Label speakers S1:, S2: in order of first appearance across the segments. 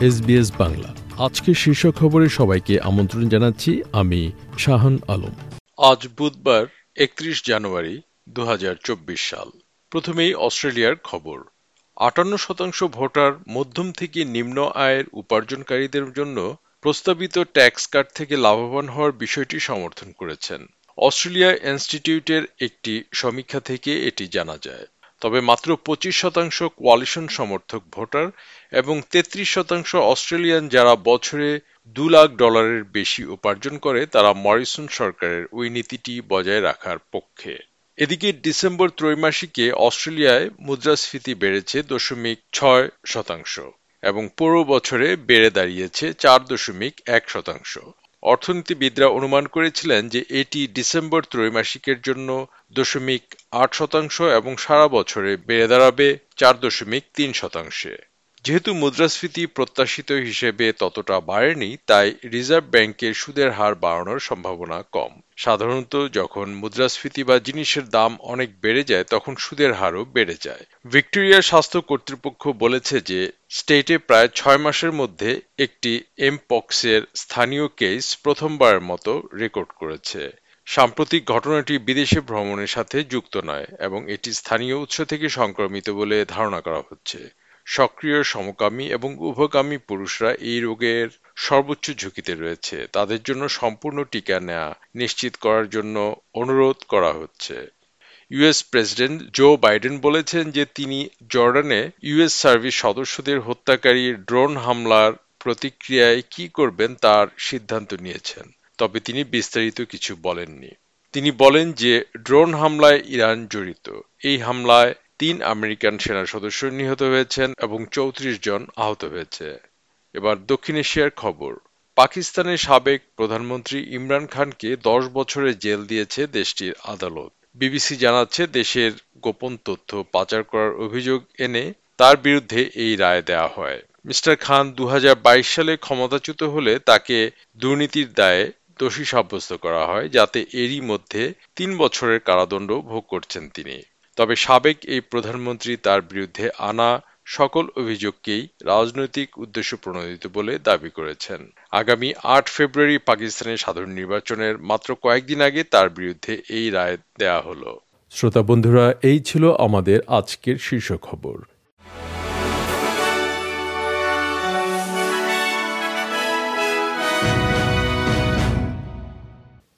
S1: SBS Bangla. আজকের শীর্ষ খবরে সবাইকে আমন্ত্রণ জানাচ্ছি আমি শাহান আলম।
S2: আজ বুধবার, একত্রিশ জানুয়ারি দু হাজার চব্বিশ সাল। প্রথমেই অস্ট্রেলিয়ার খবর। আটান্ন শতাংশ ভোটার মধ্যম থেকে নিম্ন আয়ের উপার্জনকারীদের জন্য প্রস্তাবিত ট্যাক্স কাট থেকে লাভবান হওয়ার বিষয়টি সমর্থন করেছেন। অস্ট্রেলিয়া ইনস্টিটিউটের একটি সমীক্ষা থেকে এটি জানা যায়। তবে মাত্র পঁচিশ শতাংশ কোয়ালিশন সমর্থক ভোটার এবং তেত্রিশ শতাংশ অস্ট্রেলিয়ান যারা বছরে দু লাখ ডলারের বেশি উপার্জন করে, তারা মরিসন সরকারের ওই নীতিটি বজায় রাখার পক্ষে। এদিকে ডিসেম্বর ত্রৈমাসিকে অস্ট্রেলিয়ায় মুদ্রাস্ফীতি বেড়েছে দশমিক ছয় শতাংশ এবং পুরো বছরে বেড়ে দাঁড়িয়েছে চার দশমিক এক শতাংশ। অর্থনীতিবিদরা অনুমান করেছিলেন যে এটি ডিসেম্বর ত্রৈমাসিকের জন্য দশমিক আট শতাংশ এবং সারা বছরে বেড়ে দাঁড়াবে চার দশমিক তিন শতাংশে। যেহেতু মুদ্রাস্ফীতি প্রত্যাশিত হিসেবে ততটা বাড়েনি, তাই রিজার্ভ ব্যাংকের সুদের হার বাড়ানোর সম্ভাবনা কম। সাধারণত যখন মুদ্রাস্ফীতি বা জিনিসের দাম অনেক বেড়ে যায়, তখন সুদের হারও বেড়ে যায়। ভিক্টোরিয়ার স্বাস্থ্য কর্তৃপক্ষ বলেছে যে, স্টেটে প্রায় ছয় মাসের মধ্যে একটি এমপক্সের স্থানীয় কেস প্রথমবারের মতো রেকর্ড করেছে। সাম্প্রতিক ঘটনাটি বিদেশে ভ্রমণের সাথে যুক্ত নয়, এবং এটি স্থানীয় উৎস থেকে সংক্রমিত বলে ধারণা করা হচ্ছে। সক্রিয়, সমকামী এবং উভকামী পুরুষরা এই রোগের সর্বোচ্চ ঝুঁকিতে রয়েছে। তাদের জন্য সম্পূর্ণ টিকা নেওয়া নিশ্চিত করার জন্য অনুরোধ করা হচ্ছে। ইউএস প্রেসিডেন্ট জো বাইডেন বলেছেন যে তিনি জর্ডানে ইউএস সার্ভিস সদস্যদের হত্যাকারী ড্রোন হামলার প্রতিক্রিয়ায় কি করবেন তার সিদ্ধান্ত নিয়েছেন, তবে তিনি বিস্তারিত কিছু বলেননি। তিনি বলেন যে ড্রোন হামলায় ইরান জড়িত। এই হামলায় তিন আমেরিকান সেনা সদস্য নিহত হয়েছেন এবং চৌত্রিশ জন আহত হয়েছে। এবার দক্ষিণ এশিয়ার খবর। পাকিস্তানের সাবেক প্রধানমন্ত্রী ইমরান খানকে দশ বছরের জেল দিয়েছে দেশটির আদালত। বিবিসি জানাচ্ছে দেশের গোপন তথ্য পাচার করার অভিযোগ এনে তার বিরুদ্ধে এই রায় দেওয়া হয়। মিস্টার খান দু হাজার বাইশ সালে ক্ষমতাচ্যুত হলে তাকে দুর্নীতির দায়ে দোষী সাব্যস্ত করা হয়, যাতে এরই মধ্যে তিন বছরের কারাদণ্ড ভোগ করছেন তিনি। তবে সাবেক এই প্রধানমন্ত্রী তার বিরুদ্ধে আনা সকল অভিযোগকেই রাজনৈতিক উদ্দেশ্য প্রণোদিত বলে দাবি করেছেন। আগামী আট ফেব্রুয়ারি পাকিস্তানের সাধারণ নির্বাচনের মাত্র কয়েকদিন আগে তার বিরুদ্ধে এই রায় দেয়া হল।
S1: শ্রোতা বন্ধুরা, এই ছিল আমাদের আজকের শীর্ষ খবর।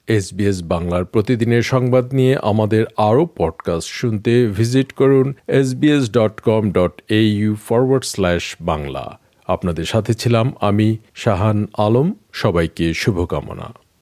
S1: এসবিএস বাংলার প্রতিদিনের সংবাদ নিয়ে আমাদের আরও পডকাস্ট শুনতে ভিজিট করুন SBS dot com dot A U forward slash Bangla. আপনাদের সাথে ছিলাম আমি শাহান আলম। সবাইকে শুভকামনা।